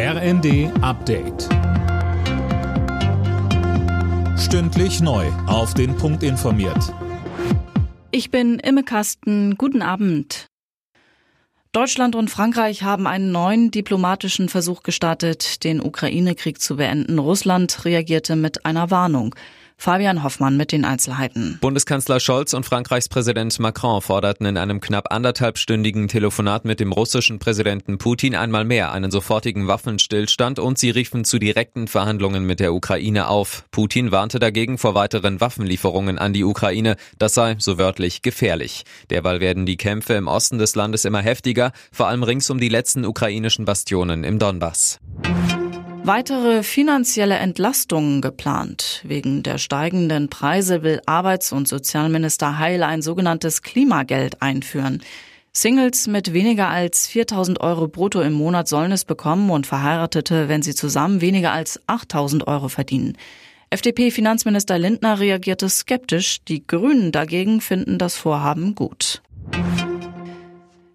RND Update. Stündlich neu. Auf den Punkt informiert. Ich bin Imme Kasten. Guten Abend. Deutschland und Frankreich haben einen neuen diplomatischen Versuch gestartet, den Ukraine-Krieg zu beenden. Russland reagierte mit einer Warnung. Fabian Hoffmann mit den Einzelheiten. Bundeskanzler Scholz und Frankreichs Präsident Macron forderten in einem knapp anderthalbstündigen Telefonat mit dem russischen Präsidenten Putin einmal mehr einen sofortigen Waffenstillstand und sie riefen zu direkten Verhandlungen mit der Ukraine auf. Putin warnte dagegen vor weiteren Waffenlieferungen an die Ukraine. Das sei, so wörtlich, gefährlich. Derweil werden die Kämpfe im Osten des Landes immer heftiger, vor allem rings um die letzten ukrainischen Bastionen im Donbass. Weitere finanzielle Entlastungen geplant. Wegen der steigenden Preise will Arbeits- und Sozialminister Heil ein sogenanntes Klimageld einführen. Singles mit weniger als 4000 Euro brutto im Monat sollen es bekommen und Verheiratete, wenn sie zusammen weniger als 8000 Euro verdienen. FDP-Finanzminister Lindner reagierte skeptisch. Die Grünen dagegen finden das Vorhaben gut.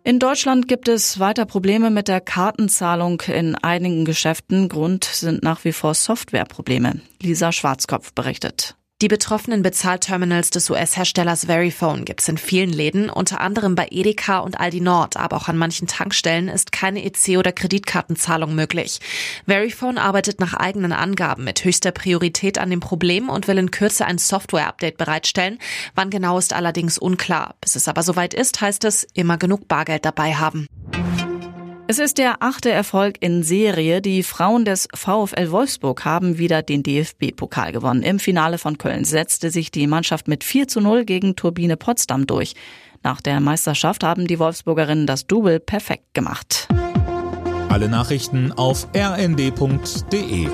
In Deutschland gibt es weiter Probleme mit der Kartenzahlung in einigen Geschäften. Grund sind nach wie vor Softwareprobleme. Lisa Schwarzkopf berichtet. Die betroffenen Bezahlterminals des US-Herstellers Verifone gibt es in vielen Läden, unter anderem bei Edeka und Aldi Nord, aber auch an manchen Tankstellen ist keine EC- oder Kreditkartenzahlung möglich. Verifone arbeitet nach eigenen Angaben mit höchster Priorität an dem Problem und will in Kürze ein Software-Update bereitstellen. Wann genau ist allerdings unklar. Bis es aber soweit ist, heißt es, immer genug Bargeld dabei haben. Es ist der achte Erfolg in Serie. Die Frauen des VfL Wolfsburg haben wieder den DFB-Pokal gewonnen. Im Finale von Köln setzte sich die Mannschaft mit 4 zu 0 gegen Turbine Potsdam durch. Nach der Meisterschaft haben die Wolfsburgerinnen das Double perfekt gemacht. Alle Nachrichten auf rnd.de